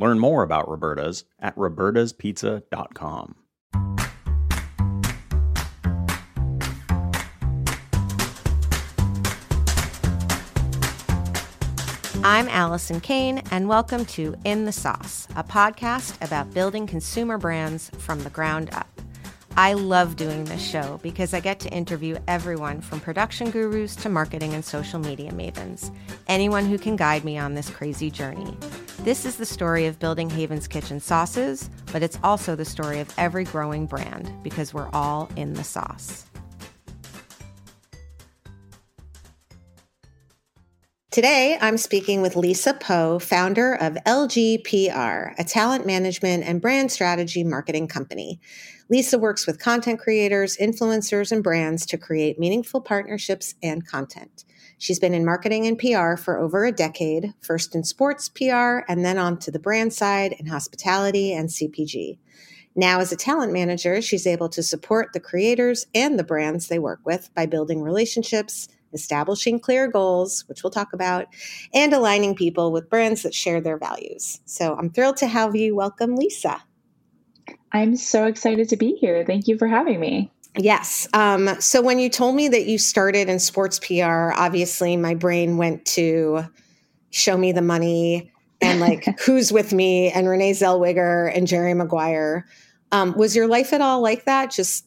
Learn more about Roberta's at robertaspizza.com. I'm Alison Cayne, and welcome to In the Sauce, a podcast about building consumer brands from the ground up. I love doing this show because I get to interview everyone from production gurus to marketing and social media mavens, anyone who can guide me on this crazy journey. This is the story of building Haven's Kitchen sauces, but it's also the story of every growing brand because we're all in the sauce. Today, I'm speaking with Lisa Poe, founder of LGPR, a talent management and brand strategy marketing company. Lisa works with content creators, influencers, and brands to create meaningful partnerships and content. She's been in marketing and PR for over a decade, first in sports PR and then on to the brand side in hospitality and CPG. Now, as a talent manager, she's able to support the creators and the brands they work with by building relationships establishing clear goals, which we'll talk about, and aligning people with brands that share their values. So I'm thrilled to have you welcome Lisa. I'm so excited to be here. Thank you for having me. Yes. Um, so when you told me that you started in sports PR, obviously my brain went to show me the money and like who's with me and Renee Zellweger and Jerry Maguire. Um, was your life at all like that? Just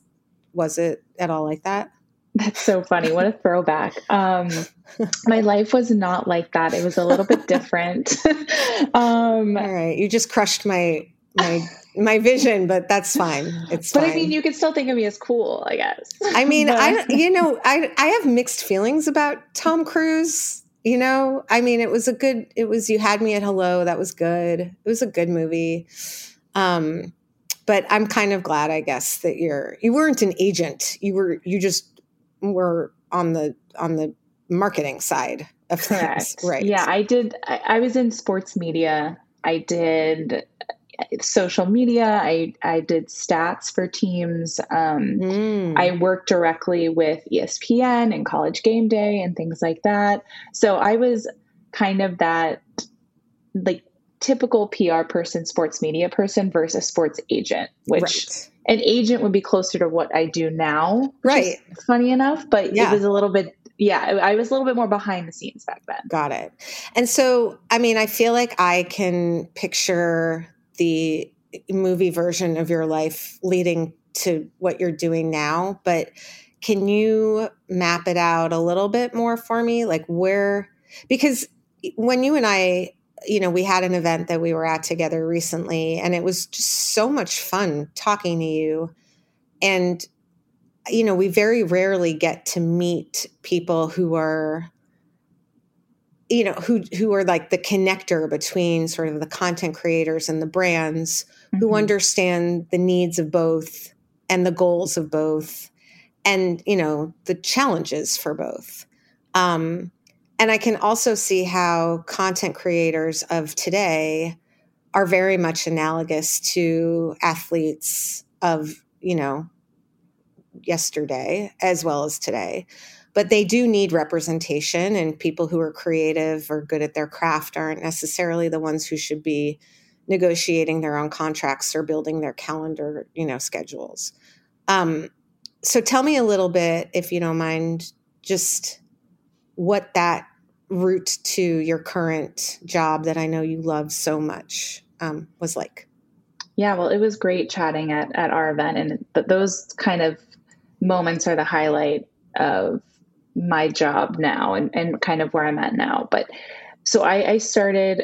was it at all like that? That's so funny. What a throwback. Um, my life was not like that. It was a little bit different. um, All right. You just crushed my my my vision, but that's fine. It's but fine. I mean, you can still think of me as cool, I guess. I mean, I you know, I I have mixed feelings about Tom Cruise. You know, I mean, it was a good. It was you had me at hello. That was good. It was a good movie. Um, but I'm kind of glad, I guess, that you're you weren't an agent. You were you just were on the on the marketing side of Correct. things, right? Yeah, I did. I, I was in sports media. I did social media. I I did stats for teams. Um, mm. I worked directly with ESPN and College Game Day and things like that. So I was kind of that like typical PR person, sports media person versus sports agent, which. Right an agent would be closer to what I do now. Right. Funny enough, but yeah. it was a little bit yeah, I was a little bit more behind the scenes back then. Got it. And so, I mean, I feel like I can picture the movie version of your life leading to what you're doing now, but can you map it out a little bit more for me? Like where because when you and I you know, we had an event that we were at together recently, and it was just so much fun talking to you. And, you know, we very rarely get to meet people who are, you know, who who are like the connector between sort of the content creators and the brands mm-hmm. who understand the needs of both and the goals of both and, you know, the challenges for both. Um, and I can also see how content creators of today are very much analogous to athletes of, you know, yesterday as well as today. But they do need representation, and people who are creative or good at their craft aren't necessarily the ones who should be negotiating their own contracts or building their calendar, you know, schedules. Um, so tell me a little bit, if you don't mind, just what that route to your current job that I know you love so much um, was like. Yeah, well, it was great chatting at, at our event. And but those kind of moments are the highlight of my job now and, and kind of where I'm at now. But so I, I started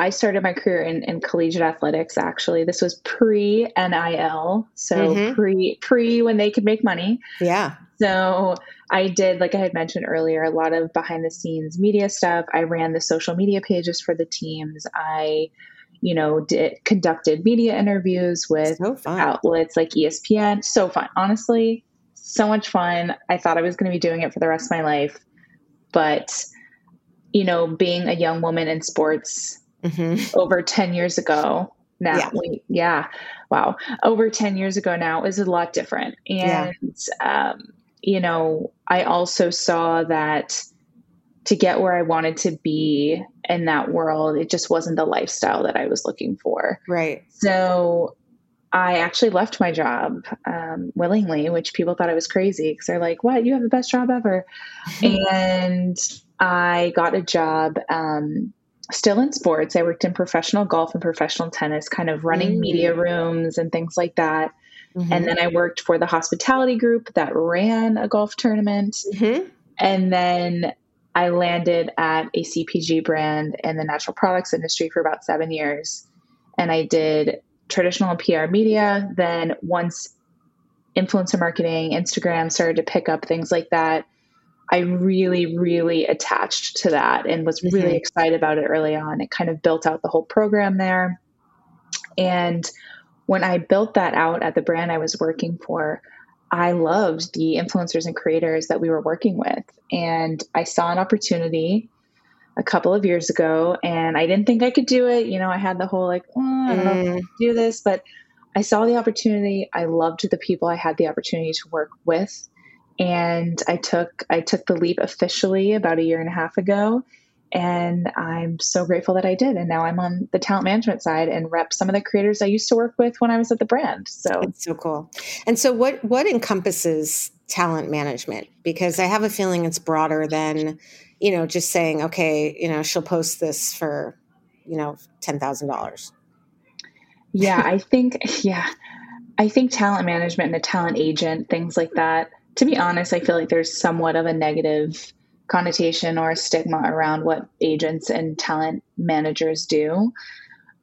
I started my career in, in collegiate athletics actually. This was pre NIL. So mm-hmm. pre pre when they could make money. Yeah. So I did, like I had mentioned earlier, a lot of behind the scenes media stuff. I ran the social media pages for the teams. I you know, did conducted media interviews with so outlets like ESPN. So fun. Honestly, so much fun. I thought I was going to be doing it for the rest of my life. But, you know, being a young woman in sports mm-hmm. over 10 years ago now, yeah. We, yeah. Wow. Over 10 years ago now is a lot different. And, yeah. um, you know, I also saw that to get where I wanted to be in that world, it just wasn't the lifestyle that I was looking for. Right. So I actually left my job um, willingly, which people thought I was crazy because they're like, "What? You have the best job ever!" and I got a job um, still in sports. I worked in professional golf and professional tennis, kind of running mm-hmm. media rooms and things like that. Mm-hmm. And then I worked for the hospitality group that ran a golf tournament. Mm-hmm. And then I landed at a CPG brand in the natural products industry for about seven years. And I did traditional PR media. Then, once influencer marketing, Instagram started to pick up things like that, I really, really attached to that and was really mm-hmm. excited about it early on. It kind of built out the whole program there. And when I built that out at the brand I was working for, I loved the influencers and creators that we were working with. And I saw an opportunity a couple of years ago and I didn't think I could do it. You know, I had the whole like, oh, I don't know if I mm. do this, but I saw the opportunity. I loved the people I had the opportunity to work with. And I took I took the leap officially about a year and a half ago and I'm so grateful that I did. And now I'm on the talent management side and rep some of the creators I used to work with when I was at the brand. So it's so cool. And so what what encompasses talent management? Because I have a feeling it's broader than, you know, just saying, okay, you know, she'll post this for, you know, ten thousand dollars. Yeah, I think yeah. I think talent management and a talent agent, things like that. To be honest, I feel like there's somewhat of a negative connotation or stigma around what agents and talent managers do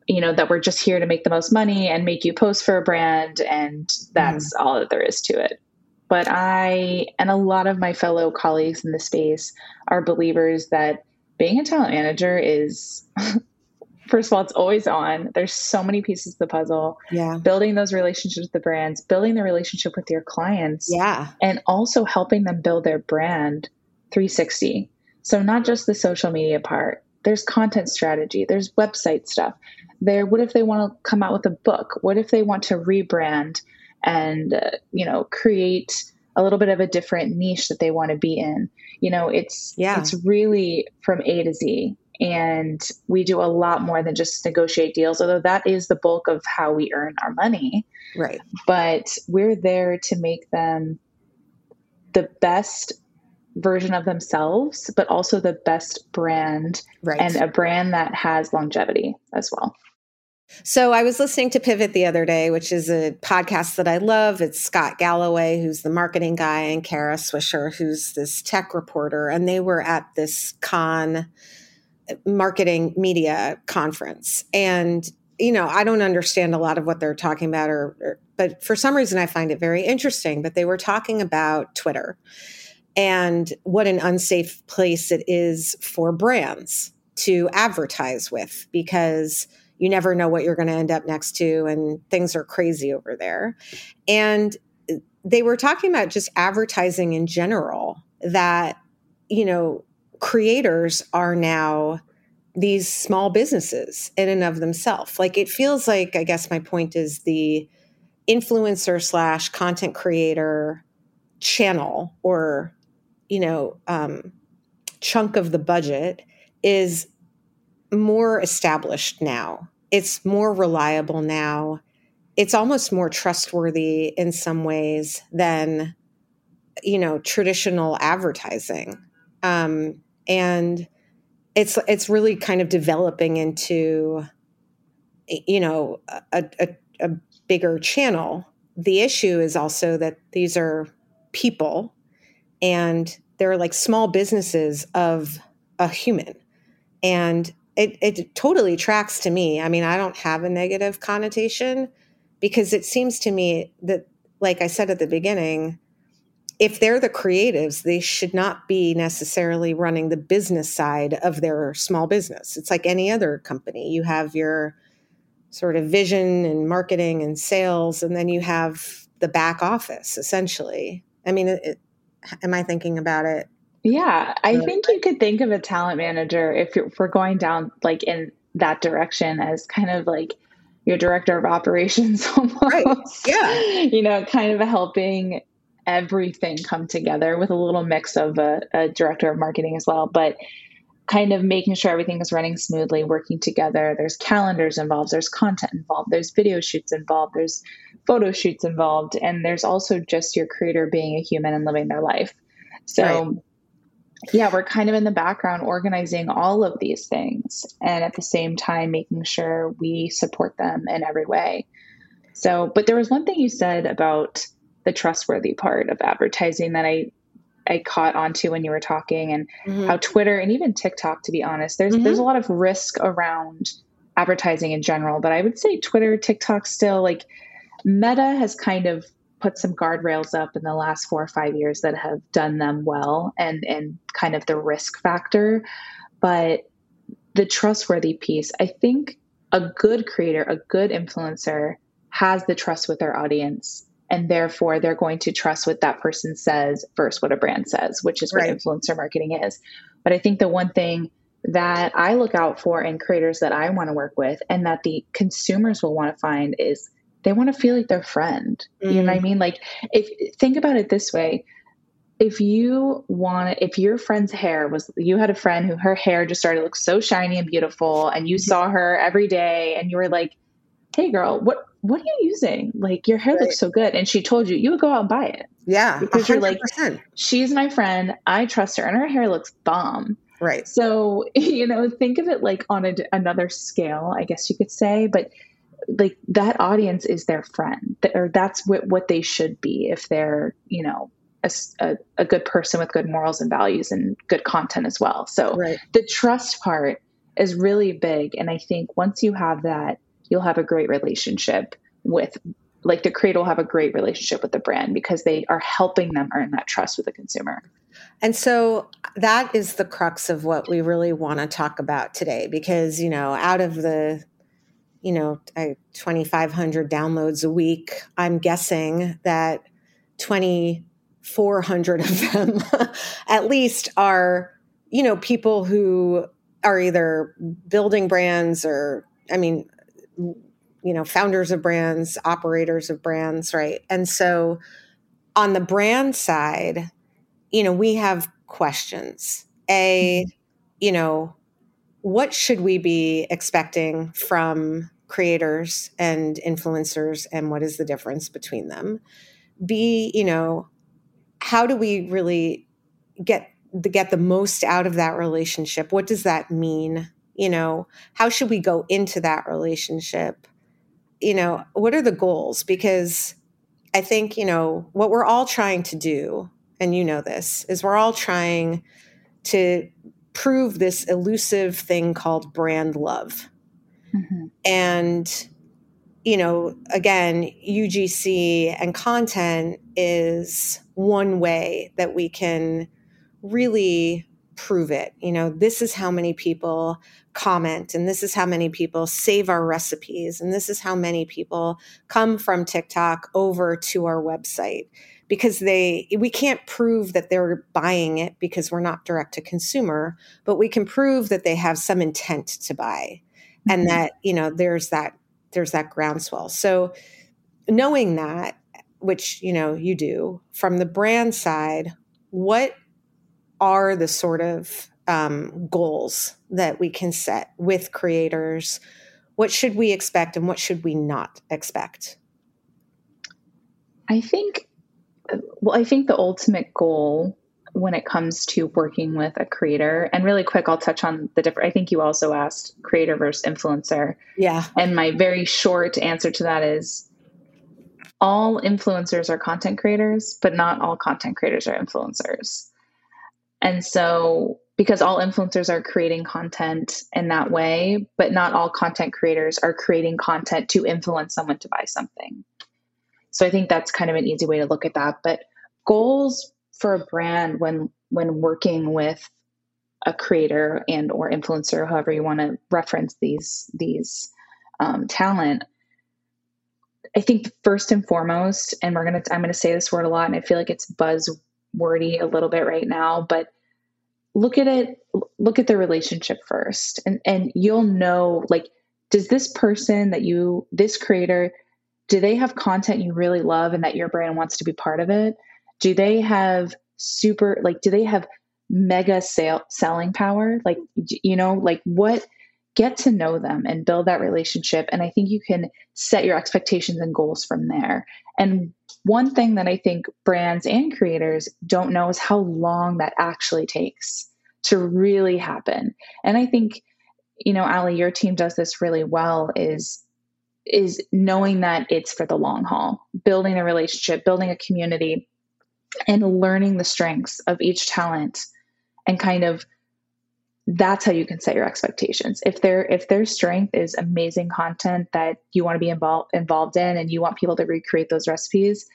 you know that we're just here to make the most money and make you post for a brand and that's mm. all that there is to it. But i and a lot of my fellow colleagues in the space are believers that being a talent manager is first of all it's always on. There's so many pieces of the puzzle. Yeah. Building those relationships with the brands building the relationship with your clients yeah. and also helping them build their brand 360. So not just the social media part. There's content strategy. There's website stuff. There. What if they want to come out with a book? What if they want to rebrand and uh, you know create a little bit of a different niche that they want to be in? You know, it's yeah. it's really from A to Z and we do a lot more than just negotiate deals although that is the bulk of how we earn our money right but we're there to make them the best version of themselves, but also the best brand right. and a brand that has longevity as well. So I was listening to Pivot the other day, which is a podcast that I love. It's Scott Galloway, who's the marketing guy, and Kara Swisher, who's this tech reporter. And they were at this con marketing media conference. And, you know, I don't understand a lot of what they're talking about, or, or but for some reason I find it very interesting. But they were talking about Twitter and what an unsafe place it is for brands to advertise with because you never know what you're going to end up next to and things are crazy over there. And they were talking about just advertising in general that you know creators are now these small businesses in and of themselves. Like it feels like i guess my point is the influencer slash content creator channel or you know um, chunk of the budget is more established now. It's more reliable now. It's almost more trustworthy in some ways than you know traditional advertising. Um, and it's it's really kind of developing into you know a, a, a bigger channel. The issue is also that these are people and they're like small businesses of a human. And it, it totally tracks to me. I mean i don't have a negative connotation because it seems to me that like i said at the beginning if they're the creatives they should not be necessarily running the business side of their small business. It's like any other company. You have your sort of vision and marketing and sales and then you have the back office essentially. I mean it, am i thinking about it yeah i think you could think of a talent manager if, if we're going down like in that direction as kind of like your director of operations almost. Right. Yeah. you know, kind of helping everything come together with a little mix of a, a, director of marketing as well, but kind of making sure everything is running smoothly, working together. There's calendars involved, there's content involved, there's video shoots involved, there's photo shoots involved, and there's also just your creator being a human and living their life. So right yeah, we're kind of in the background organizing all of these things and at the same time making sure we support them in every way. So, but there was one thing you said about the trustworthy part of advertising that I I caught onto when you were talking and mm-hmm. how Twitter and even TikTok to be honest, there's mm-hmm. there's a lot of risk around advertising in general, but I would say Twitter, TikTok still like Meta has kind of put some guardrails up in the last four or five years that have done them well and and kind of the risk factor but the trustworthy piece i think a good creator a good influencer has the trust with their audience and therefore they're going to trust what that person says versus what a brand says which is what right. influencer marketing is but i think the one thing that i look out for in creators that i want to work with and that the consumers will want to find is they want to feel like their friend. Mm. You know what I mm. mean? Like if think about it this way, if you want if your friend's hair was you had a friend who her hair just started to look so shiny and beautiful and you mm-hmm. saw her every day and you were like, "Hey girl, what what are you using? Like your hair right. looks so good." And she told you, you would go out and buy it. Yeah. Because you are like, "She's my friend. I trust her and her hair looks bomb." Right. So, you know, think of it like on a, another scale, I guess you could say, but like that audience is their friend or that's what, what they should be if they're you know a, a, a, good person with good morals and values and good content as well so right. the trust part is really big and i think once you have that you'll have a great relationship with like the creator will have a great relationship with the brand because they are helping them earn that trust with the consumer. And so that is the crux of what we really want to talk about today because you know out of the you know, 2,500 downloads a week, I'm guessing that 2,400 of them at least are, you know, people who are either building brands or, I mean, you know, founders of brands, operators of brands, right? And so on the brand side, you know, we have questions. A, mm-hmm. you know, what should we be expecting from creators and influencers and what is the difference between them b you know how do we really get the, get the most out of that relationship what does that mean you know how should we go into that relationship? You know what are the goals? Because i think you know what we're all trying to do and you know this is we're all trying to prove this elusive thing called brand love. Mm-hmm. And, you know, again, UGC and content is one way that we can really prove it. You know, this is how many people comment, and this is how many people save our recipes, and this is how many people come from TikTok over to our website because they we can't prove that they're buying it because we're not direct to consumer but we can prove that they have some intent to buy and mm-hmm. that you know there's that there's that groundswell so knowing that, which you know you do from the brand side, what are the sort of um, goals that we can set with creators? What should we expect and what should we not expect? I think, well, I think the ultimate goal when it comes to working with a creator, and really quick, I'll touch on the different. I think you also asked creator versus influencer. Yeah. And my very short answer to that is all influencers are content creators, but not all content creators are influencers. And so, because all influencers are creating content in that way, but not all content creators are creating content to influence someone to buy something. So I think that's kind of an easy way to look at that. But goals for a brand when when working with a creator and or influencer, however you want to reference these these um, talent, I think first and foremost, and we're gonna I'm gonna say this word a lot, and I feel like it's buzzwordy a little bit right now, but look at it look at the relationship first and and you'll know like does this person that you this creator do they have content you really love and that your brand wants to be part of it? Do they have super like do they have mega sale selling power? Like you know, like what get to know them and build that relationship and I think you can set your expectations and goals from there. And one thing that I think brands and creators don't know is how long that actually takes to really happen. And I think you know, Ali, your team does this really well is is knowing that it's for the long haul, building a relationship, building a community, and learning the strengths of each talent and kind of that's how you can set your expectations. If their if their strength is amazing content that you want to be involved involved in and you want people to recreate those recipes,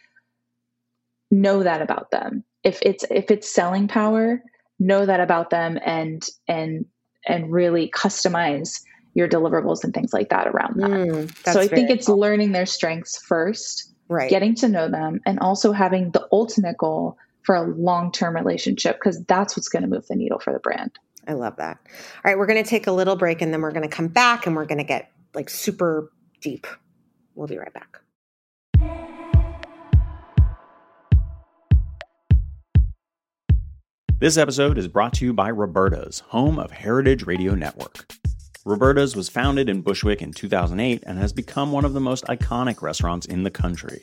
know that about them. If it's if it's selling power, know that about them and and and really customize your deliverables and things like that around that. Mm, so I think it's learning their strengths first, right. getting to know them, and also having the ultimate goal for a long term relationship because that's what's going to move the needle for the brand. I love that. All right, we're going to take a little break and then we're going to come back and we're going to get like super deep. We'll be right back. This episode is brought to you by Roberta's, home of Heritage Radio Network. Roberta's was founded in Bushwick in 2008 and has become one of the most iconic restaurants in the country.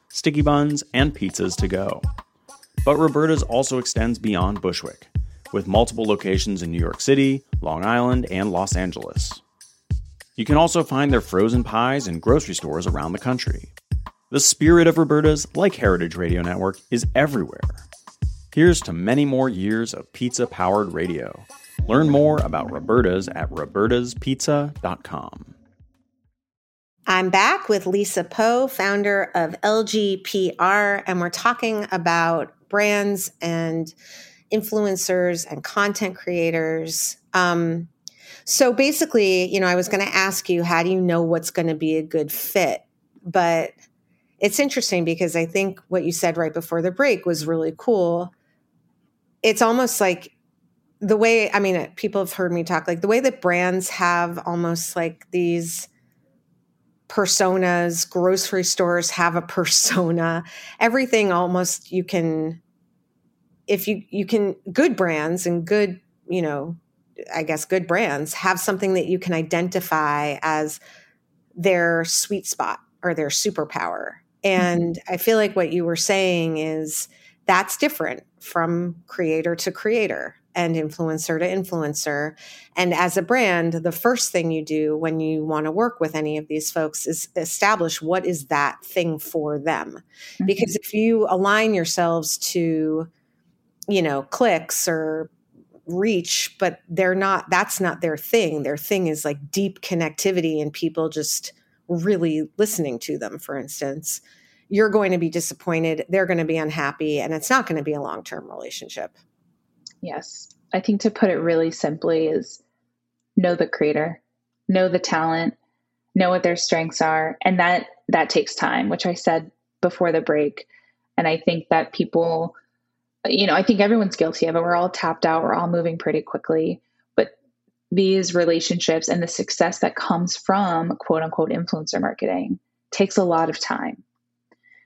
sticky buns, and pizzas to go. But Roberta's also extends beyond Bushwick, with multiple locations in New York City, Long Island, and Los Angeles. You can also find their frozen pies in grocery stores around the country. The spirit of Roberta's, like Heritage Radio Network, is everywhere Here's to many more years of pizza powered radio. Learn more about Roberta's at robertaspizza.com. I'm back with Lisa Poe, founder of LGPR, and we're talking about brands and influencers and content creators. Um, so basically, you know, I was going to ask you, how do you know what's going to be a good fit? But it's interesting because I think what you said right before the break was really cool it's almost like the way i mean people have heard me talk like the way that brands have almost like these personas grocery stores have a persona. Everything almost you can if you you can good brands and good you know i guess good brands have something that you can identify as their sweet spot or their superpower. And mm-hmm. i feel like what you were saying is that's different from creator to creator and influencer to influencer. And as a brand, the first thing you do when you want to work with any of these folks is establish what is that thing for them. Mm-hmm. Because if you align yourselves to, you know, clicks or reach, but they're not, that's not their thing. Their thing is like deep connectivity and people just really listening to them, for instance you're going to be disappointed, they're going to be unhappy, and it's not going to be a long term relationship. Yes. I think to put it really simply is know the creator, know the talent, know what their strengths are, and that that takes time, which I said before the break. And I think that people, you know, I think everyone's guilty of it. We're all tapped out, we're all moving pretty quickly. But these relationships and the success that comes from quote unquote influencer marketing takes a lot of time.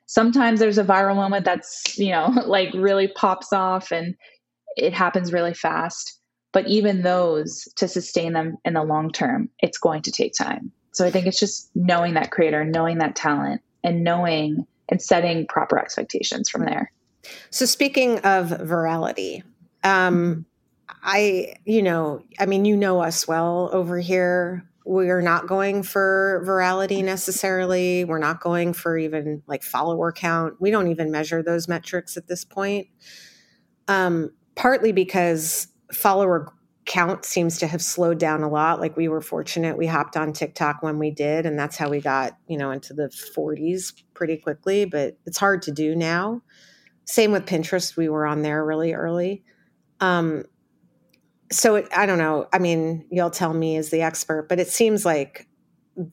Sometimes there's a viral moment that's, you know, like really pops off and it happens really fast. But even those, to sustain them in the long term, it's going to take time. So I think it's just knowing that creator, knowing that talent, and knowing and setting proper expectations from there. So speaking of virality, um, I, you know, I mean, you know us well over here. We're not going for virality necessarily. We're not going for even like follower count. We don't even measure those metrics at this point. Um, partly because follower count seems to have slowed down a lot. Like we were fortunate, we hopped on TikTok when we did, and that's how we got, you know, into the 40s pretty quickly, but it's hard to do now. Same with Pinterest, we were on there really early. Um, so it, I don't know. I mean, you'll tell me as the expert, but it seems like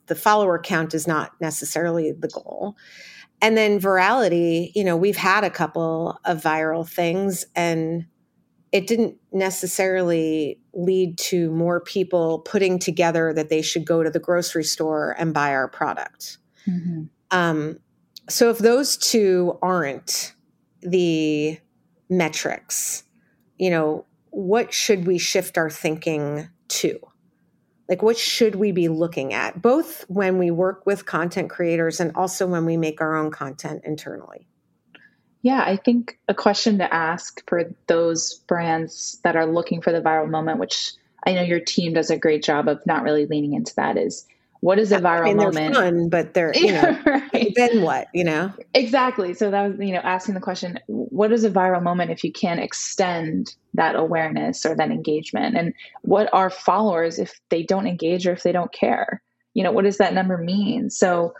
the follower count is not necessarily the goal. And then virality, you know, we've had a couple of viral things and it didn't necessarily lead to more people putting together that they should go to the grocery store and buy our product. Mm-hmm. Um, so if those two aren't the metrics, you know, what should we shift our thinking to? Like, what should we be looking at, both when we work with content creators and also when we make our own content internally? Yeah, I think a question to ask for those brands that are looking for the viral moment, which I know your team does a great job of not really leaning into that, is what is a viral I mean, moment? Fun, but they're you know, right. then what? You know, exactly. So that was you know asking the question: What is a viral moment if you can't extend that awareness or that engagement? And what are followers if they don't engage or if they don't care? You know, what does that number mean? So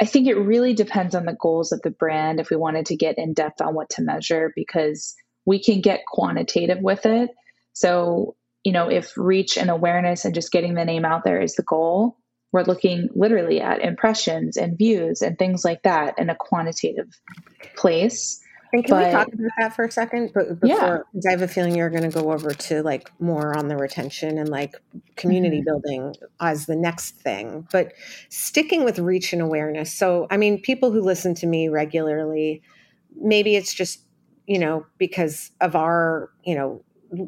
I think it really depends on the goals of the brand if we wanted to get in depth on what to measure because we can get quantitative with it. So, you know, if reach and awareness and just getting the name out there is the goal, we're looking literally at impressions and views and things like that in a quantitative place. And can but, we talk about that for a second? But before, yeah. I have a feeling you're going to go over to like more on the retention and like community mm-hmm. building as the next thing. But sticking with reach and awareness. So, I mean, people who listen to me regularly, maybe it's just, you know, because of our, you know,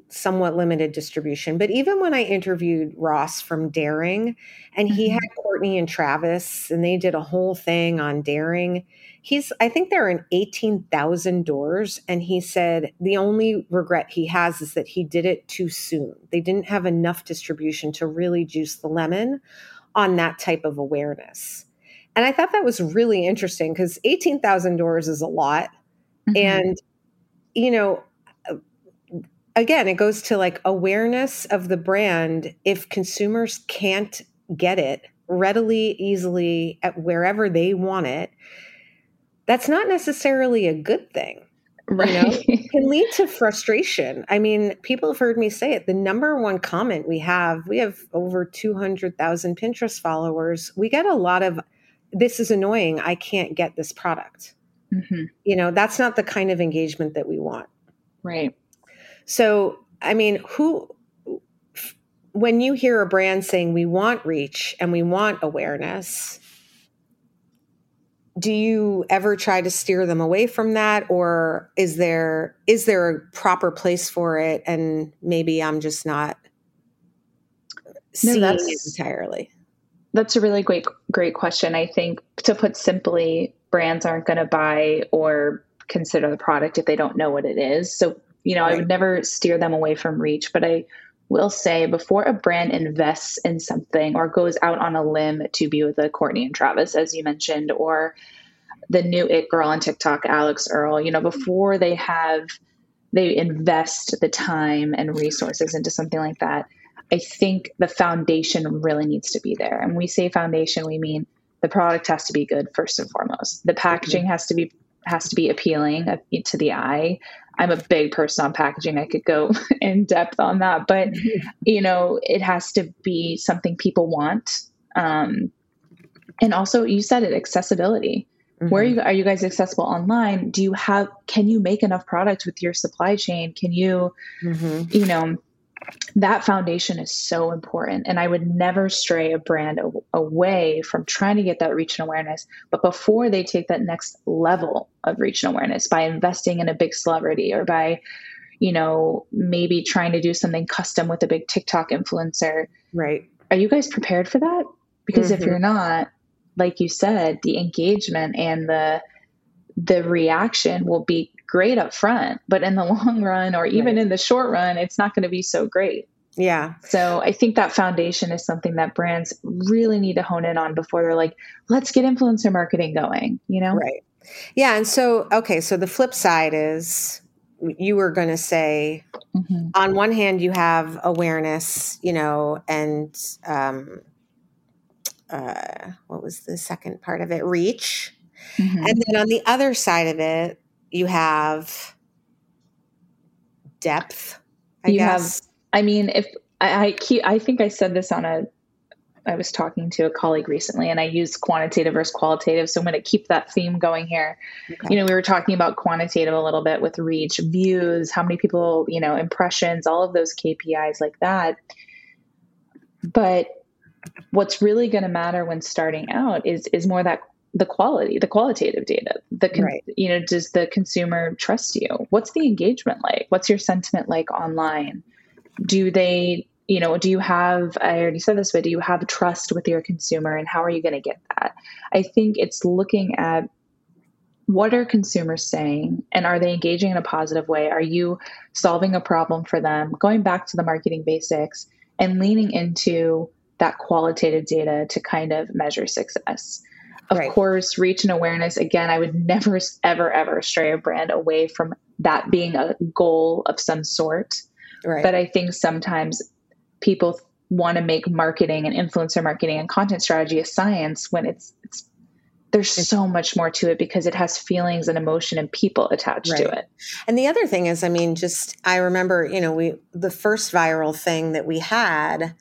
somewhat limited distribution. But even when I interviewed Ross from Daring, and he mm-hmm. had Kourtney and Travis, and they did a whole thing on Daring he's i think they're in 18000 doors and he said the only regret he has is that he did it too soon they didn't have enough distribution to really juice the lemon on that type of awareness and i thought that was really interesting because 18000 doors is a lot mm-hmm. and you know again it goes to like awareness of the brand if consumers can't get it readily easily at wherever they want it that's not necessarily a good thing. Right. You know, it can lead to frustration. I mean, people have heard me say it. The number one comment we have, we have over 200,000 Pinterest followers. We get a lot of, this is annoying. I can't get this product. Mm-hmm. You know, that's not the kind of engagement that we want. Right. So, I mean, who, when you hear a brand saying we want reach and we want awareness, do you ever try to steer them away from that? Or is there is there a proper place for it? And maybe i'm just not seeing no, it entirely. That's a really great great question. I think to put simply brands aren't going to buy or consider the product if they don't know what it is. So you know right. i would never steer them away from reach but i will say before a brand invests in something or goes out on a limb to be with a Kourtney and Travis, as you mentioned, or the new it girl on TikTok, Alix Earle, you know, before they have they invest the time and resources into something like that, I think the foundation really needs to be there. And we say foundation, we mean the product has to be good first and foremost. The packaging mm-hmm. has to be has to be appealing uh, to the eye. I'm a big person on packaging. I could go in depth on that, but mm-hmm. you know, it has to be something people want. Um, and also, you said it, accessibility. Mm-hmm. Where are you, are you guys accessible online? Do you have? Can you make enough product with your supply chain? Can you, mm-hmm. you know, that foundation is so important. And I would never stray a brand away from trying to get that reach and awareness. But before they take that next level of reach and awareness by investing in a big celebrity or by, you know, maybe trying to do something custom with a big TikTok influencer. Right. Are you guys prepared for that? Because mm-hmm. if you're not, like you said, the engagement and the the reaction will be great up front, but in the long run or even right. in the short run, it's not going to be so great. Yeah. So I think that foundation is something that brands really need to hone in on before they're like, let's get influencer marketing going, you know? Right. Yeah. And so, okay. So the flip side is you were going to say, mm-hmm. on one hand, you have awareness, you know, and, um, uh, what was the second part of it? Reach. Mm-hmm. And then on the other side of it, you have depth. I you guess. have. I mean, if I, I keep, I think I said this on a. I was talking to a colleague recently, and I used quantitative versus qualitative. So I'm going to keep that theme going here. Okay. You know, we were talking about quantitative a little bit with reach, views, how many people, you know, impressions, all of those KPIs like that. But what's really going to matter when starting out is is more that the quality, the qualitative data. The con- right. you know, does the consumer trust you? What's the engagement like? What's your sentiment like online? Do they, you know, do you have? I already said this, but do you have trust with your consumer, and how are you going to get that? I think it's looking at what are consumers saying and are they engaging in a positive way are you solving a problem for them going back to the marketing basics and leaning into that qualitative data to kind of measure success of right. course, reach and awareness. Again, I would never, ever, ever stray a brand away from that being a goal of some sort. Right. But I think sometimes people want to make marketing and influencer marketing and content strategy a science when it's, it's there's it's, so much more to it because it has feelings and emotion and people attached right. to it. And the other thing is, I mean, just I remember, you know, we the first viral thing that we had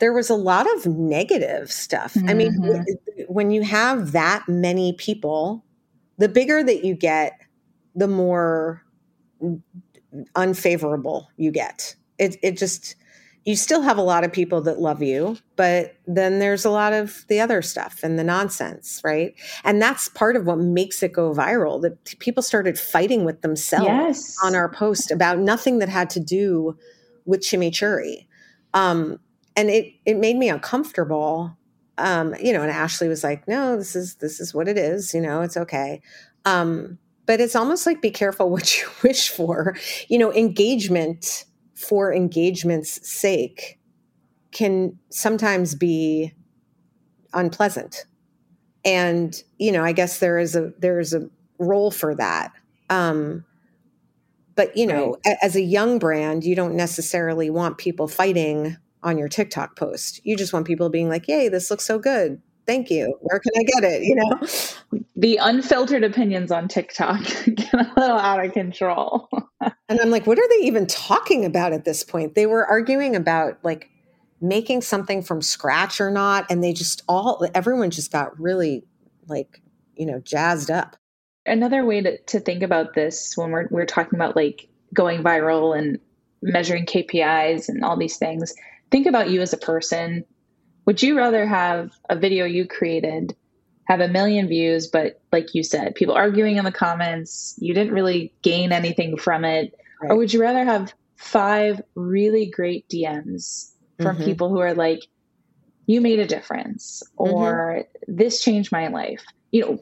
there was a lot of negative stuff. Mm-hmm. I mean, mm-hmm. When you have that many people, the bigger that you get, the more unfavorable you get. It it just you still have a lot of people that love you, but then there's a lot of the other stuff and the nonsense, right? And that's part of what makes it go viral. That people started fighting with themselves yes. on our post about nothing that had to do with chimichurri. Um, and it it made me uncomfortable um you know and ashley was like no this is this is what it is you know it's okay. Um but it's almost like be careful what you wish for. You know engagement for engagement's sake can sometimes be unpleasant. And you know i guess there is a there is a role for that. Um but you know right. as a young brand you don't necessarily want people fighting on your TikTok post. You just want people being like, "Yay, this looks so good. Thank you. Where can I get it?" You know. The unfiltered opinions on TikTok get a little out of control. and I'm like, what are they even talking about at this point? They were arguing about like making something from scratch or not and they just all everyone just got really like, you know, jazzed up. Another way to, to think about this when we're we're talking about like going viral and measuring KPIs and all these things think about you as a person. Would you rather have a video you created have a million views, but like you said, people arguing in the comments, you didn't really gain anything from it? Right. Or would you rather have five really great DMs from mm-hmm. people who are like, you made a difference or mm-hmm. this changed my life? You know,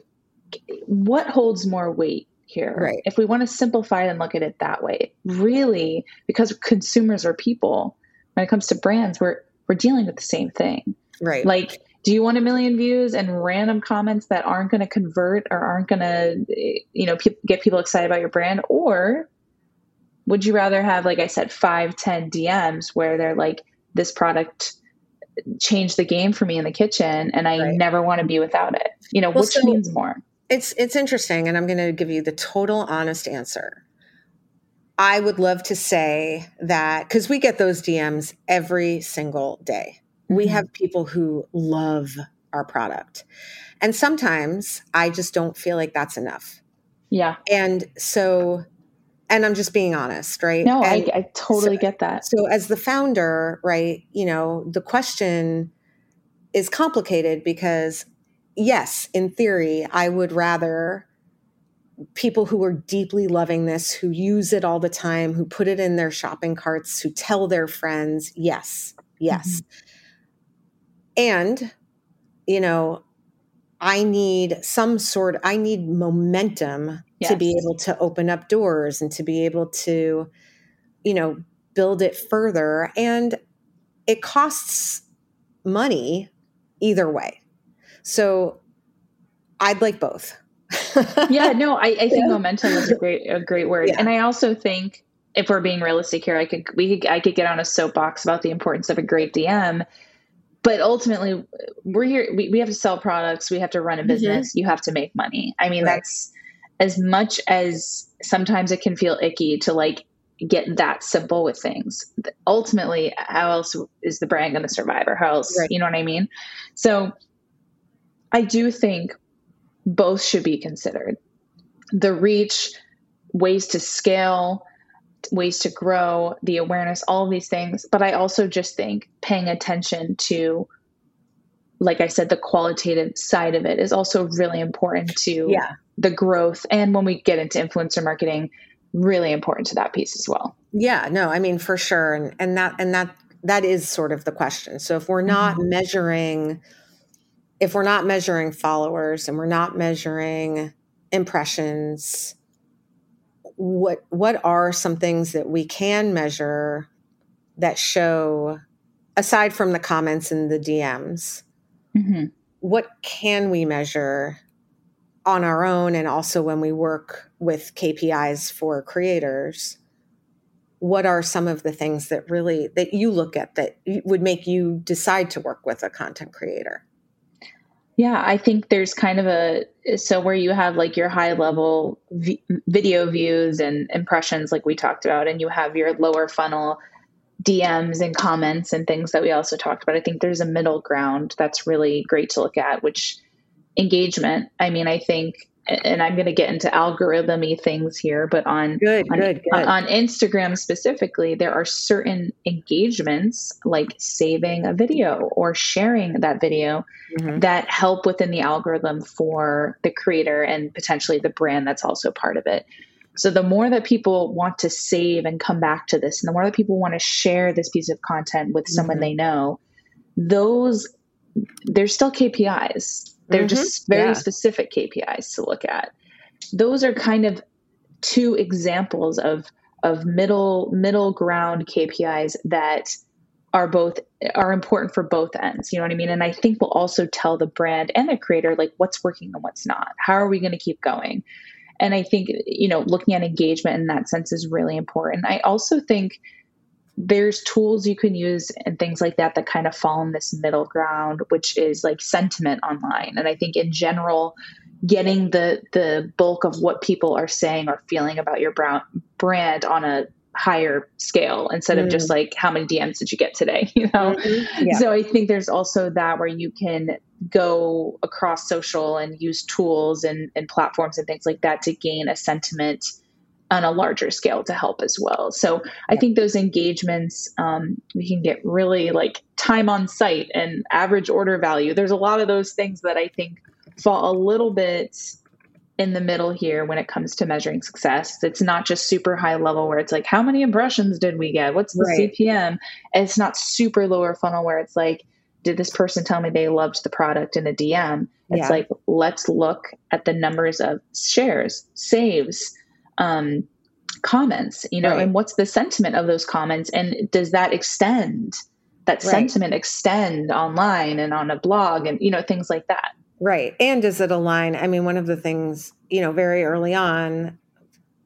what holds more weight here? Right. If we want to simplify it and look at it that way, really, because consumers are people, when it comes to brands, we're we're dealing with the same thing. Right. Like, do you want a million views and random comments that aren't going to convert or aren't going to, you know, pe- get people excited about your brand, or would you rather have, like I said, five, ten DMs where they're like, this product changed the game for me in the kitchen and I right. never want to be without it. You know, well, which so means more. It's it's interesting and I'm going to give you the total honest answer. I would love to say that cuz we get those DMs every single day. Mm-hmm. We have people who love our product. And sometimes I just don't feel like that's enough. Yeah. And so and I'm just being honest, right? No, I, I, totally so, get that. So, as the founder, right, you know, the question is complicated because, yes, in theory, I would rather people who are deeply loving this, who use it all the time, who put it in their shopping carts, who tell their friends, yes, yes. Mm-hmm. And, you know, I need some sort, I need momentum yes. to be able to open up doors and to be able to, you know, build it further. And it costs money either way. So I'd like both. Yeah, no, I, I think yeah. momentum is a great a great word. Yeah. And I also think if we're being realistic here, I could we could I could get on a soapbox about the importance of a great DM. But ultimately we're here we, we have to sell products, we have to run a mm-hmm. business, mm-hmm. you have to make money. I mean right. that's as much as sometimes it can feel icky to like get that simple with things ultimately how else is the brand going to survive or how else right. you know what i mean so i do think both should be considered. The reach ways to scale ways to grow the awareness all of these things. But i also just think paying attention to like i said the qualitative side of it is also really important to yeah. the growth. And when we get into influencer marketing really important to that piece as well. Yeah no i mean for sure. And and that and that that is sort of the question. So if we're not mm-hmm. measuring if we're not measuring followers and we're not measuring impressions what what are some things that we can measure that show aside from the comments and the dms mm-hmm. what can we measure on our own and also when we work with KPIs for creators what are some of the things that really that you look at that would make you decide to work with a content creator yeah i think there's kind of a so where you have like your high level v- video views and impressions like we talked about and you have your lower funnel dms and comments and things that we also talked about i think there's a middle ground that's really great to look at which engagement. I mean, I think, and I'm going to get into algorithmy things here, but on good, on, good, good. on Instagram specifically, there are certain engagements like saving a video or sharing that video mm-hmm. that help within the algorithm for the creator and potentially the brand that's also part of it. So the more that people want to save and come back to this, and the more that people want to share this piece of content with someone mm-hmm. they know, those there's still KPIs they're mm-hmm. just very yeah. specific KPIs to look at. Those are kind of two examples of of middle middle ground KPIs that are both are important for both ends. You know what I mean? And I think will also tell the brand and the creator like what's working and what's not. How are we going to keep going? And I think you know looking at engagement in that sense is really important. I also think there's tools you can use and things like that that kind of fall in this middle ground which is like sentiment online and i think in general getting the the bulk of what people are saying or feeling about your brown brand on a higher scale instead mm. of just mm. like how many dms did you get today you know mm-hmm. yeah. so i think there's also that where you can go across social and use tools and, and platforms and things like that to gain a sentiment on a larger scale to help as well. So I think those engagements, um, we can get really like time on site and average order value. There's a lot of those things that I think fall a little bit in the middle here when it comes to measuring success. It's not just super high level where it's like, how many impressions did we get? What's the right. CPM? And it's not super lower funnel where it's like, did this person tell me they loved the product in a DM? It's yeah. like, let's look at the numbers of shares, saves, um, comments, you know, right. and what's the sentiment of those comments? And does that extend, that right. sentiment extend online and on a blog and, you know, things like that? Right. And does it align? I mean, one of the things, you know, very early on,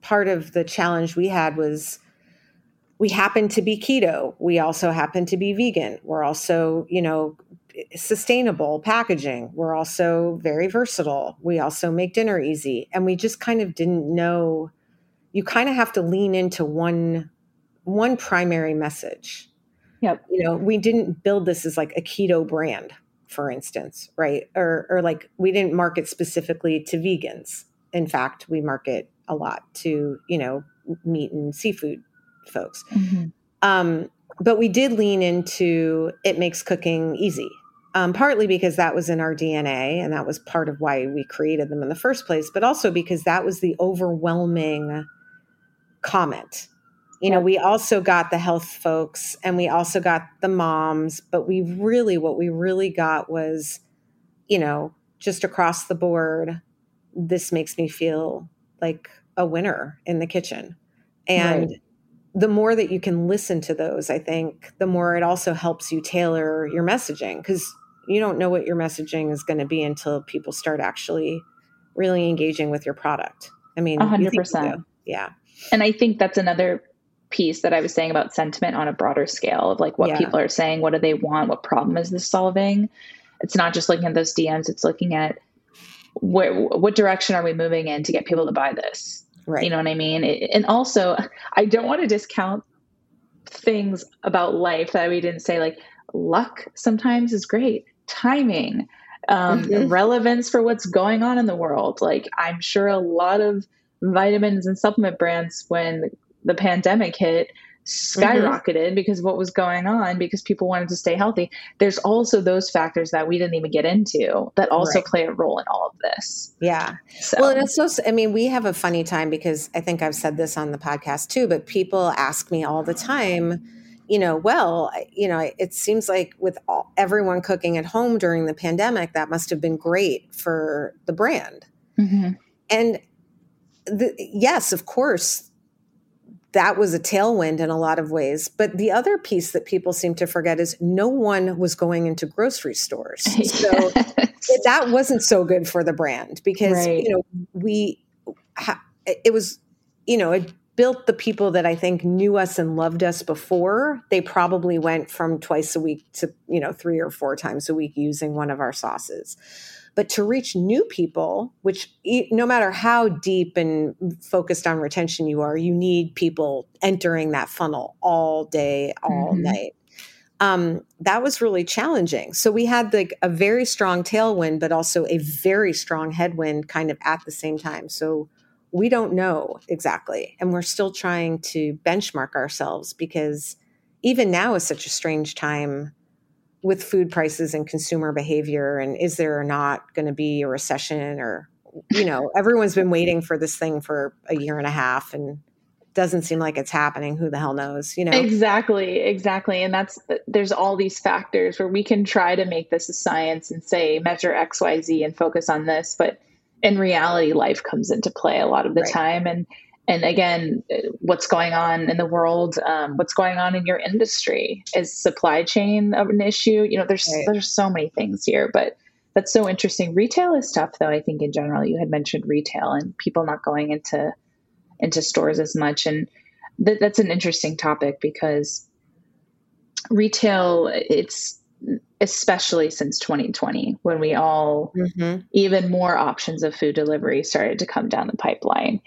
part of the challenge we had was we happen to be keto. We also happen to be vegan. We're also, you know, sustainable packaging. We're also very versatile. We also make dinner easy. And we just kind of didn't know you kind of have to lean into one one primary message. Yep. You know, we didn't build this as like a keto brand, for instance, right? Or or like we didn't market specifically to vegans. In fact, we market a lot to, you know, meat and seafood folks. Mm-hmm. Um, but we did lean into it makes cooking easy. Um, partly because that was in our DNA and that was part of why we created them in the first place, but also because that was the overwhelming comment. You know, we also got the health folks and we also got the moms, but we really, what we really got was, you know, just across the board, this makes me feel like a winner in the kitchen. And right. the more that you can listen to those, I think, the more it also helps you tailor your messaging because you don't know what your messaging is going to be until people start actually really engaging with your product. I mean, 100%. Yeah. And I think that's another piece that I was saying about sentiment on a broader scale of like what yeah. people are saying, what do they want, what problem is this solving? It's not just looking at those DMs, it's looking at where what direction are we moving in to get people to buy this? Right. You know what I mean? It, and also, I don't want to discount things about life that we didn't say like luck sometimes is great, timing, um, mm-hmm. relevance for what's going on in the world. Like I'm sure a lot of vitamins and supplement brands when the pandemic hit skyrocketed mm-hmm. because of what was going on because people wanted to stay healthy there's also those factors that we didn't even get into that also right. play a role in all of this yeah so. well it's so i mean we have a funny time because i think i've said this on the podcast too but people ask me all the time you know well you know it seems like with all, everyone cooking at home during the pandemic that must have been great for the brand mm-hmm. and the, yes, of course, that was a tailwind in a lot of ways. But the other piece that people seem to forget is no one was going into grocery stores. So yes. that wasn't so good for the brand because, right. you know, we, ha- it was, you know, it built the people that I think knew us and loved us before. They probably went from twice a week to, you know, three or four times a week using one of our sauces. But to reach new people, which no matter how deep and focused on retention you are, you need people entering that funnel all day, all mm-hmm. night. Um, that was really challenging. So we had like a very strong tailwind, but also a very strong headwind kind of at the same time. So we don't know exactly. And we're still trying to benchmark ourselves because even now is such a strange time with food prices and consumer behavior and is there or not going to be a recession or you know everyone's been waiting for this thing for a year and a half and doesn't seem like it's happening who the hell knows you know exactly exactly and that's uh, there's all these factors where we can try to make this a science and say measure xyz and focus on this but in reality life comes into play a lot of the right. time and and again what's going on in the world um, what's going on in your industry is supply chain an issue. You know there's right. there's so many things here but that's so interesting. Retail is tough though i think in general. You had mentioned retail and people not going into into stores as much. And th- that's an interesting topic because retail it's especially since 2020 when we all mm-hmm. even more options of food delivery started to come down the pipeline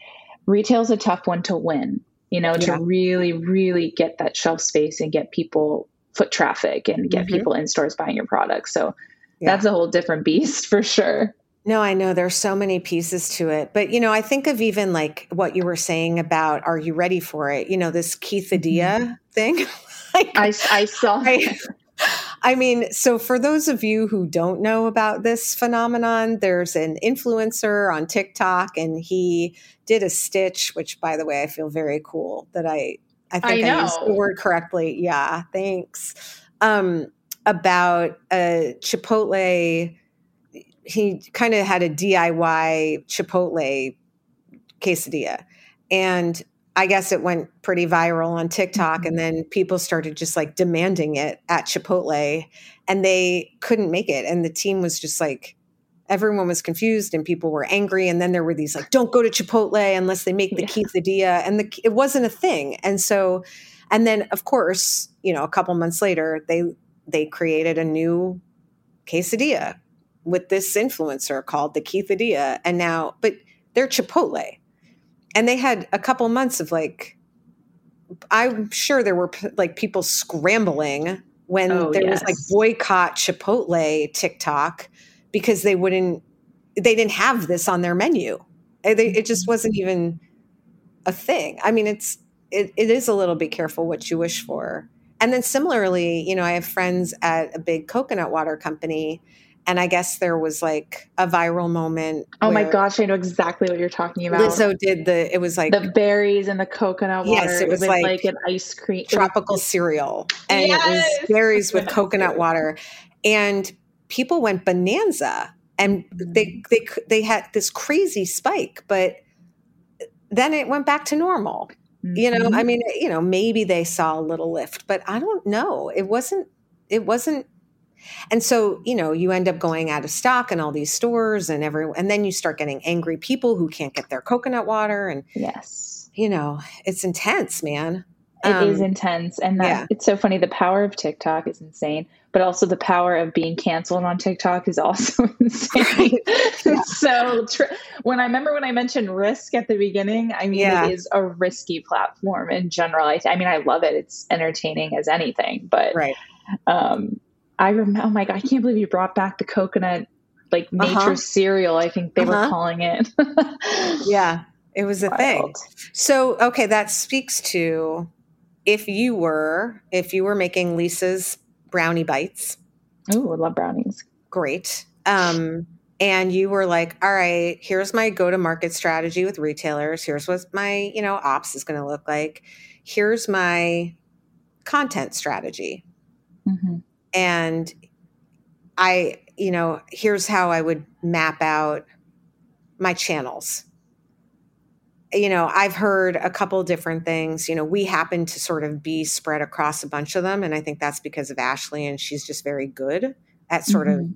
retail's a tough one to win, you know, yeah. to really, really get that shelf space and get people foot traffic and get mm-hmm. people in stores buying your products. So yeah. that's a whole different beast for sure. No, I know there's so many pieces to it. But, you know, I think of even like what you were saying about are you ready for it? You know, this quesadilla mm-hmm. thing. like, I, I saw I, I mean, so for those of you who don't know about this phenomenon, there's an influencer on TikTok and he did a stitch, which by the way, I feel very cool that I I think I, I used the word correctly. Yeah, thanks. Um, about a Chipotle he kind of had a DIY Chipotle quesadilla. And I guess it went pretty viral on TikTok, mm-hmm. and then people started just like demanding it at Chipotle, and they couldn't make it. And the team was just like, everyone was confused, and people were angry. And then there were these like, "Don't go to Chipotle unless they make the yeah. quesadilla," and the, it wasn't a thing. And so, And then, of course, you know, a couple months later, they they created a new quesadilla with this influencer called the Keithadilla, and now, but they're Chipotle, and they had a couple months of like, I'm sure there were like people scrambling when oh, there yes. was like boycott Chipotle TikTok because they wouldn't, they didn't have this on their menu. They, it just mm-hmm. wasn't even a thing. I mean, it's it, it is a little be careful what you wish for. And then similarly, you know, I have friends at a big coconut water company and I guess there was like a viral moment. Oh my gosh, I know exactly what you're talking about. Lizzo did the. It was like the berries and the coconut water. Yes, it was like, like, an ice cream, tropical cereal, and yes! it was berries with coconut water, and people went bonanza, and they they they had this crazy spike, but then it went back to normal. Mm-hmm. You know, I mm-hmm. mean, you know, maybe they saw a little lift, but I don't know. It wasn't. It wasn't. And so, you know, you end up going out of stock in all these stores and every and then you start getting angry people who can't get their coconut water and yes. You know, it's intense, man. It um, is intense. And that, yeah. it's so funny. The power of TikTok is insane, but also the power of being canceled on TikTok is also insane. yeah. so tr- when I remember when I mentioned risk at the beginning, I mean, yeah. it is a risky platform in general. I, I, mean, I love it. It's entertaining as anything, but right. Um, I remember, oh my God, I can't believe you brought back the coconut, like nature uh-huh. cereal. I think they uh-huh. were calling it. yeah. It was a Wild. thing. So, okay, that speaks to if you were if you were making Lisa's brownie bites. Oh, I love brownies. Great. Um, and you were like, all right, here's my go to market strategy with retailers. Here's what my, you know, ops is going to look like. Here's my content strategy. Mm-hmm. And I, you know, here's how I would map out my channels you know, I've heard a couple different things. You know, we happen to sort of be spread across a bunch of them. And I think that's because of Ashley, and she's just very good at sort mm-hmm. of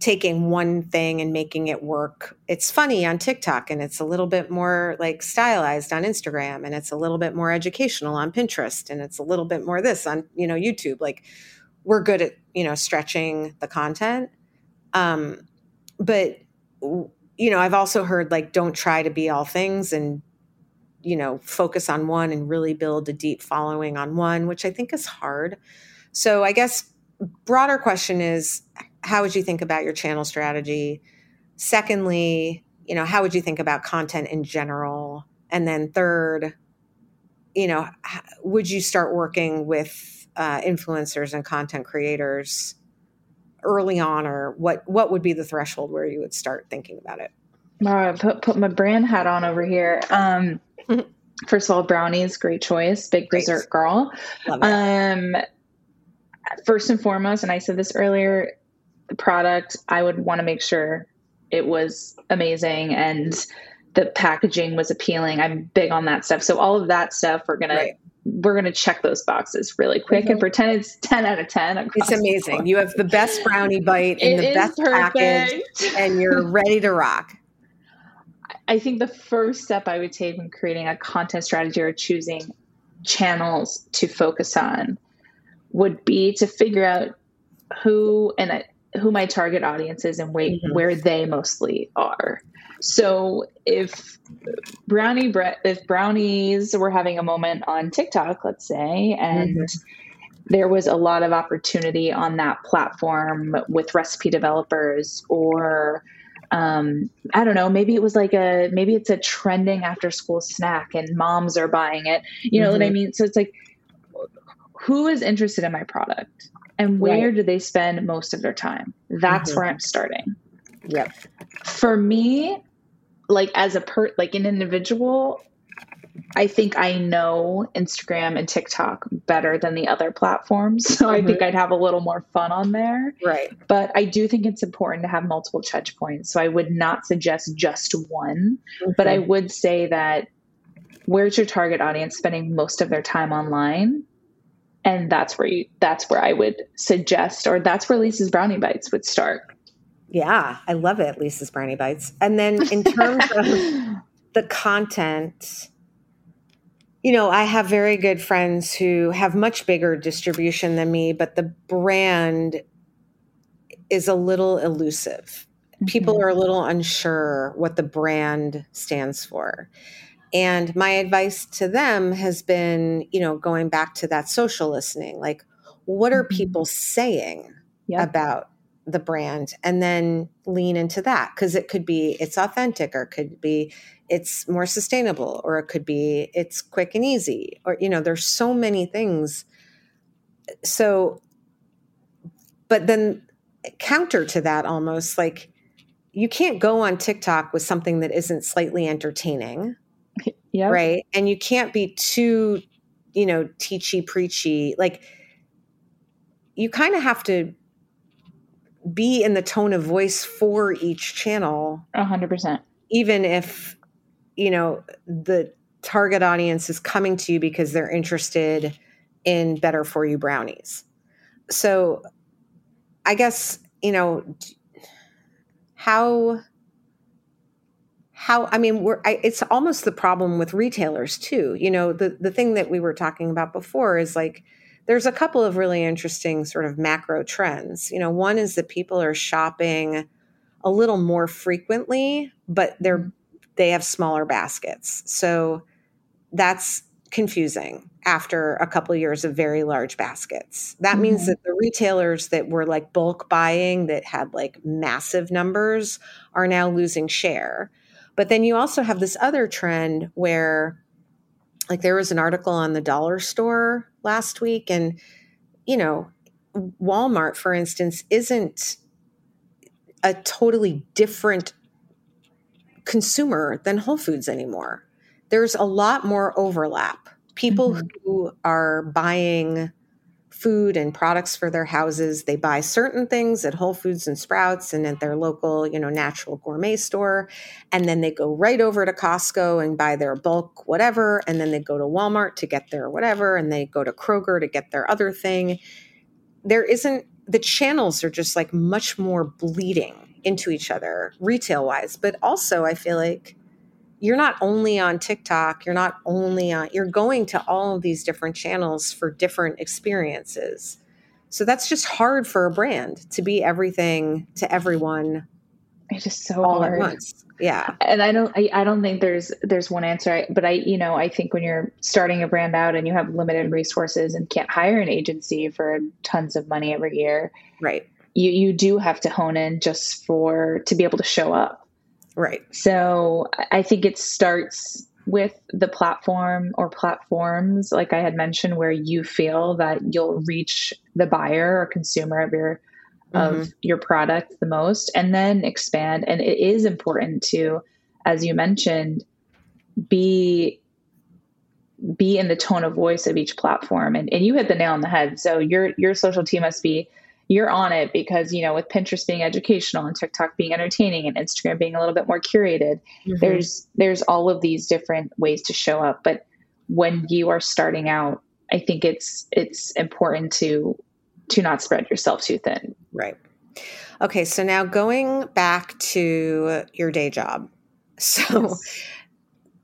taking one thing and making it work. It's funny on TikTok, and it's a little bit more like stylized on Instagram, and it's a little bit more educational on Pinterest, and it's a little bit more this on, you know, YouTube. Like, we're good at, you know, stretching the content. Um, but you know, I've also heard like don't try to be all things and you know, focus on one and really build a deep following on one, which I think is hard. So I guess broader question is how would you think about your channel strategy? Secondly, you know, how would you think about content in general? And then third, you know, would you start working with uh, influencers and content creators early on, or what what would be the threshold where you would start thinking about it? I put put my brand hat on over here. Um, first of all, brownies, great choice. Big great. dessert girl. Um, first and foremost, and I said this earlier, the product I would want to make sure it was amazing and the packaging was appealing. I'm big on that stuff. So all of that stuff we're gonna right we're going to check those boxes really quick mm-hmm. and pretend it's 10 out of 10 it's amazing you have the best brownie bite in the best perfect. package and you're ready to rock i think the first step i would take when creating a content strategy or choosing channels to focus on would be to figure out who and who my target audience is and wait, mm-hmm. where they mostly are so if brownie bre- if brownies were having a moment on TikTok, let's say, and mm-hmm. there was a lot of opportunity on that platform with recipe developers or um, I don't know, maybe it was like a maybe it's a trending after school snack and moms are buying it. You know mm-hmm. what I mm-hmm. mean? So it's like who is interested in my product and where right. do they spend most of their time? That's mm-hmm. where I'm starting. Yep. For me, like as a per like an individual i think i know instagram and tiktok better than the other platforms so mm-hmm. i think mm-hmm. i'd have a little more fun on there right but i do think it's important to have multiple touch points so i would not suggest just one mm-hmm. but i would say that where's your target audience spending most of their time online and that's where you that's where i would suggest or that's where lisa's brownie bites would start yeah, I love it, Lisa's Brownie Bites. And then in terms of the content, you know, I have very good friends who have much bigger distribution than me, but the brand is a little elusive. Mm-hmm. People are a little unsure what the brand stands for. And my advice to them has been, you know, going back to that social listening, like what are mm-hmm. people saying yep. about the brand and then lean into that because it could be it's authentic or it could be it's more sustainable or it could be it's quick and easy or you know there's so many things so but then counter to that almost like you can't go on TikTok with something that isn't slightly entertaining yeah right and you can't be too you know teachy preachy like you kind of have to be in the tone of voice for each channel. A hundred percent. Even if, you know, the target audience is coming to you because they're interested in better for you brownies. So I guess, you know, how how i mean we're I, it's almost the problem with retailers too you know the the thing that we were talking about before is like there's a couple of really interesting sort of macro trends. You know, one is that people are shopping a little more frequently, but they're mm-hmm. they have smaller baskets. So that's confusing after a couple of years of very large baskets. That mm-hmm. means that the retailers that were like bulk buying that had like massive numbers are now losing share. But then you also have this other trend where like there was an article on the dollar store last week and you know walmart for instance isn't a totally different consumer than whole foods anymore there's a lot more overlap people mm-hmm. who are buying food and products for their houses. They buy certain things at Whole Foods and Sprouts and at their local, you know, natural gourmet store. And then they go right over to Costco and buy their bulk whatever. And then they go to Walmart to get their whatever. And they go to Kroger to get their other thing. There isn't, the channels are just like much more bleeding into each other retail wise. But also, I feel like you're not only on TikTok, you're not only on, you're going to all of these different channels for different experiences. So that's just hard for a brand to be everything to everyone. It's just so all hard. at once. Yeah. And I don't, I, I don't think there's, there's one answer, but I, you know, I think when you're starting a brand out and you have limited resources and can't hire an agency for tons of money every year. Right. You, you do have to hone in just for, to be able to show up Right. So I think it starts with the platform or platforms, like I had mentioned, where you feel that you'll reach the buyer or consumer of your mm-hmm. of your product the most, and then expand. And it is important to, as you mentioned, be be in the tone of voice of each platform. And, and you hit the nail on the head. So your your social team must be you're on it because you know with pinterest being educational and tiktok being entertaining and instagram being a little bit more curated mm-hmm. there's there's all of these different ways to show up but when you are starting out i think it's it's important to to not spread yourself too thin right okay so now going back to your day job so yes.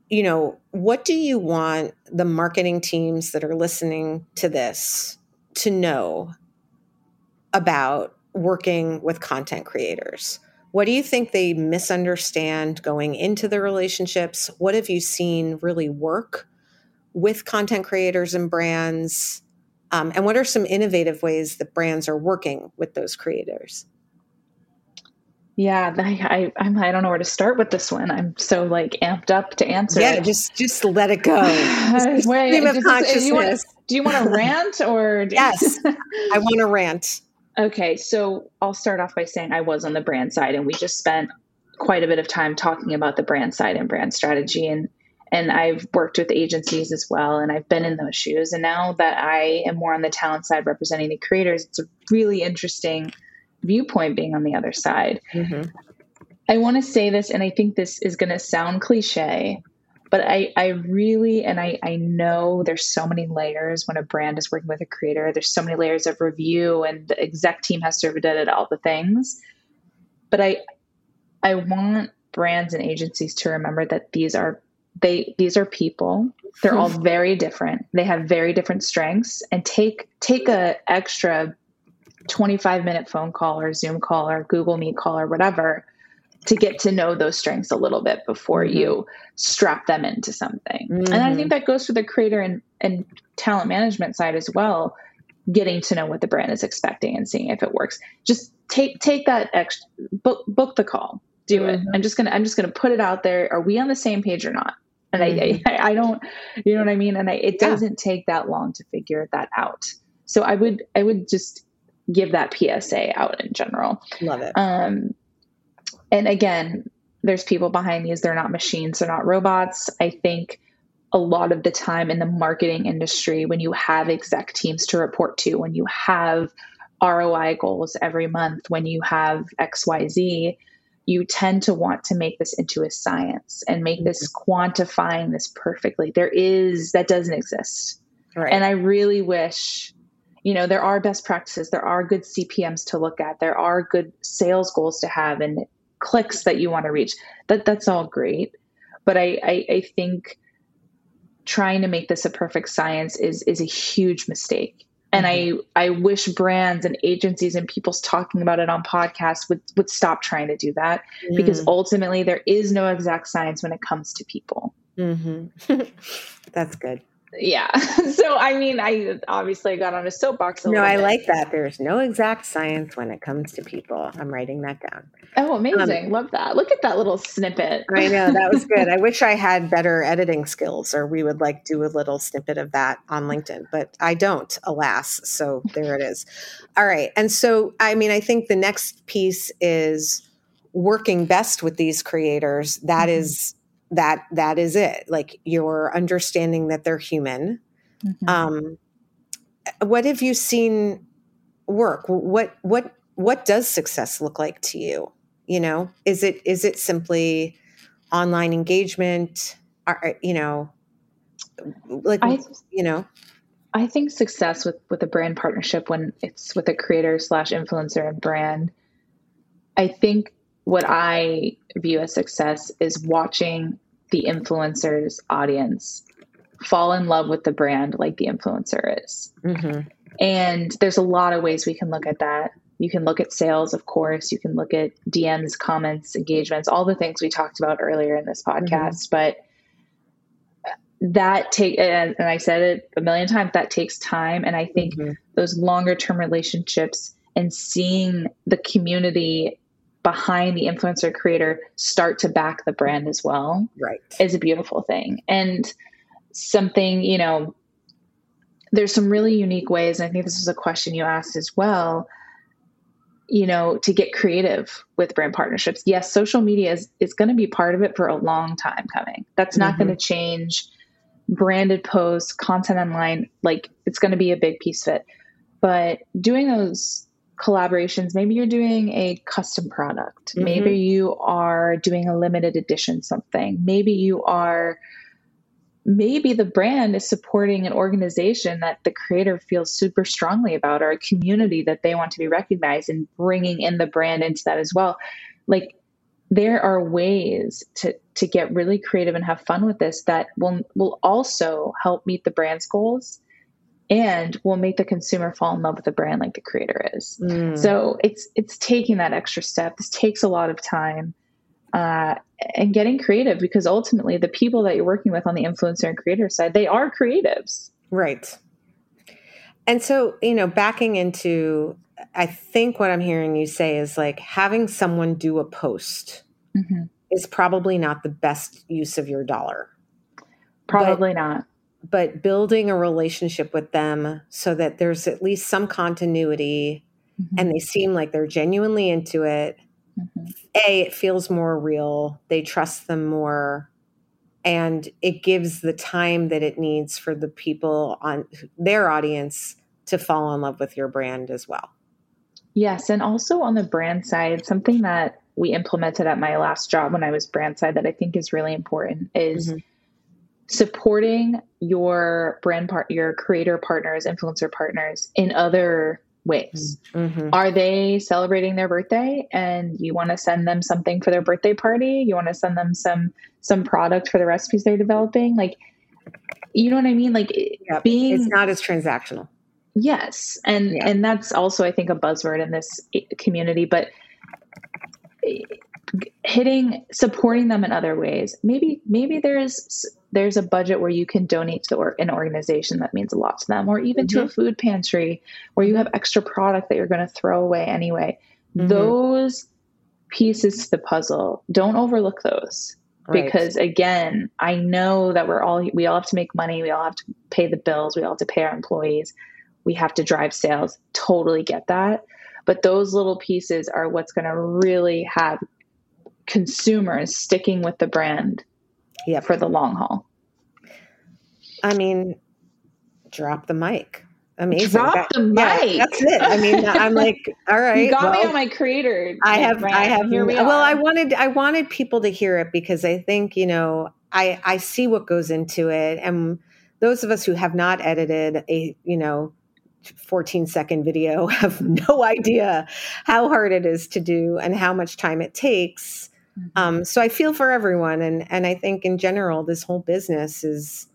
you know what do you want the marketing teams that are listening to this to know about working with content creators. What do you think they misunderstand going into the relationships? What have you seen really work with content creators and brands? Um, and what are some innovative ways that brands are working with those creators? Yeah, I, I I don't know where to start with this one. I'm so like amped up to answer. Yeah, just just let it go. Just Wait, just, consciousness. Do you, want, do you want to rant or? yes, I want to rant. Okay, so I'll start off by saying I was on the brand side, and we just spent quite a bit of time talking about the brand side and brand strategy, and and I've worked with agencies as well, and I've been in those shoes. And now that I am more on the talent side, representing the creators, it's a really interesting viewpoint being on the other side. Mm-hmm. I want to say this, and I think this is going to sound cliche, but I, I really and I, I know there's so many layers when a brand is working with a creator. There's so many layers of review and the exec team has to have done all the things. But i i want brands and agencies to remember that these are they these are people. They're all very different. They have very different strengths. And take take a extra 25 minute phone call or zoom call or google meet call or whatever to get to know those strengths a little bit before mm-hmm. you strap them into something mm-hmm. and i think mm-hmm. that goes for the creator and, and talent management side as well getting to know what the brand is expecting and seeing if it works just take take that extra book book the call do mm-hmm. it i'm just gonna i'm just gonna put it out there are we on the same page or not and mm-hmm. I, I, I don't you know what i mean and I, it doesn't yeah. take that long to figure that out so i would i would just give that psa out in general love it um and again there's people behind these they're not machines they're not robots i think a lot of the time in the marketing industry when you have exec teams to report to when you have roi goals every month when you have xyz you tend to want to make this into a science and make this mm-hmm. quantifying this perfectly. There is that doesn't exist. Right. And I really wish, you know, there are best practices, there are good CPMs to look at, there are good sales goals to have and clicks that you want to reach. That that's all great. But I, I, I think trying to make this a perfect science is is a huge mistake and mm-hmm. I I wish brands and agencies and people's talking about it on podcasts would would stop trying to do that mm. because ultimately there is no exact science when it comes to people. Mm-hmm. That's good yeah. So I mean, I obviously got on a soapbox. A no, I bit. like that. There's no exact science when it comes to people. I'm writing that down. Oh, amazing! Um, Love that. Look at that little snippet. I know that was good. I wish I had better editing skills, or we would like do a little snippet of that on LinkedIn, but I don't, alas. So there it is. All right, and so I mean, I think the next piece is working best with these creators. That mm-hmm. is that that is it. Like you're understanding that they're human. Mm-hmm. um what have you seen work? What what what does success look like to you? You know is it is it simply online engagement? Are, you know like I, you know? I think success with with a brand partnership when it's with a creator slash influencer and brand i think what I view as success is watching the influencer's audience fall in love with the brand like the influencer is. Mm-hmm. And there's a lot of ways we can look at that. You can look at sales, of course. You can look at DMs, comments, engagements, all the things we talked about earlier in this mm-hmm. podcast. Mm-hmm. But that take and I said it a million times. That takes time, and I think mm-hmm. those longer term relationships and seeing the community behind the influencer creator start to back the brand as well right. is a beautiful thing. And something you know there's some really unique ways and i think this was a question you asked as well you know to get creative with brand partnerships. Yes social media is, is going to be part of it for a long time coming. That's not mm-hmm. going to change branded posts content online like it's going to be a big piece of it. But doing those collaborations. Maybe you're doing a custom product. Mm-hmm. Maybe you are doing a limited edition something. Maybe you are maybe the brand is supporting an organization that the creator feels super strongly about or a community that they want to be recognized and bringing in the brand into that as well. Like there are ways to to get really creative and have fun with this that will will also help meet the brand's goals and will make the consumer fall in love with the brand like the creator is. Mm. So it's it's taking that extra step. This takes a lot of time. Uh, and getting creative because ultimately the people that you're working with on the influencer and creator side they are creatives right and so you know backing into i think what i'm hearing you say is like having someone do a post mm-hmm. is probably not the best use of your dollar probably but, not but building a relationship with them so that there's at least some continuity mm-hmm. and they seem like they're genuinely into it. Mm-hmm. A, it feels more real. They trust them more. And it gives the time that it needs for the people on their audience to fall in love with your brand as well. Yes. And also on the brand side, something that we implemented at my last job when I was brand side that I think is really important is. Mm-hmm supporting your brand part your creator partners influencer partners in other ways. Mm-hmm. Are they celebrating their birthday and you want to send them something for their birthday party? You want to send them some some product for the recipes they're developing? Like you know what I mean? Like yep. being it's not as transactional. Yes. And yeah. and that's also I think a buzzword in this community, but hitting supporting them in other ways. Maybe maybe there's there's a budget where you can donate to or, an organization that means a lot to them, or even mm-hmm. to a mm-hmm. food pantry where you have extra product that you're going to throw away anyway. Mm-hmm. Those pieces to the puzzle, don't overlook those. Right. Because again, I know that we're all we all have to make money, we all have to pay the bills, we all have to pay our employees, we have to drive sales. Totally get that. But those little pieces are what's going to really have consumers sticking with the brand yep. for the long haul. I mean, drop the mic. Amazing. Drop that, the mic. Yeah, that's it. I mean, I'm like, all right. You got well, me on my creator. I have, brand. I have. Here we well, are. I wanted, I wanted people to hear it because I think, you know, I, I see what goes into it, and those of us who have not edited a, you know, 14 second video have no idea how hard it is to do and how much time it takes Mm-hmm. Um, so I feel for everyone, and and I think in general, this whole business is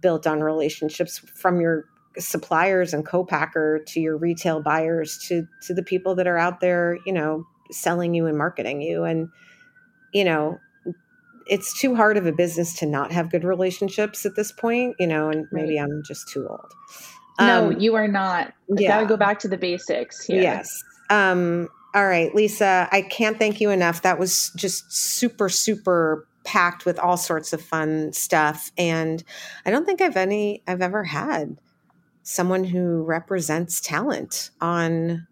built on relationships from your suppliers and co-packer to your retail buyers to to the people that are out there, you know, selling you and marketing you, and you know, it's too hard of a business to not have good relationships at this point, you know, and maybe right. I'm just too old. Um, no, you are not. Yeah. Got to go back to the basics. Here. Yes. Um, all right, Lisa, I can't thank you enough. That was just super, super packed with all sorts of fun stuff. And I don't think I've any I've ever had someone who represents talent on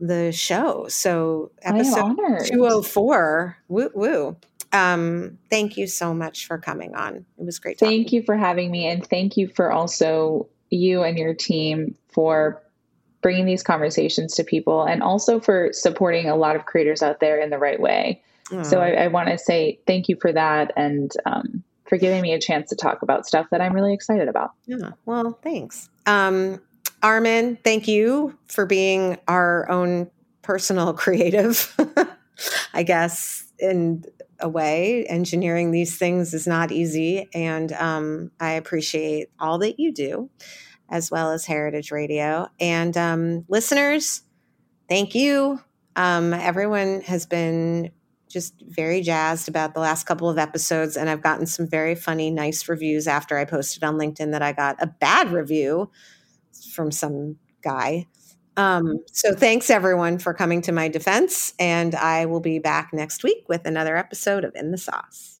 the show. So episode 204. Woo woo. Um, thank you so much for coming on. It was great. Thank you for having me and thank you for also you and your team for bringing these conversations to people and also for supporting a lot of creators out there in the right way. So I, I want to say thank you for that and um, for giving me a chance to talk about stuff that I'm really excited about. Yeah. Well, thanks. Um, Armin, thank you for being our own personal creative, I guess, in a way. Engineering these things is not easy. And um, I appreciate all that you do as well as Heritage Radio. And um, listeners, thank you. Um, everyone has been just very jazzed about the last couple of episodes, and I've gotten some very funny, nice reviews after I posted on LinkedIn that I got a bad review from some guy. Um, so thanks everyone for coming to my defense, and I will be back next week with another episode of In the Sauce.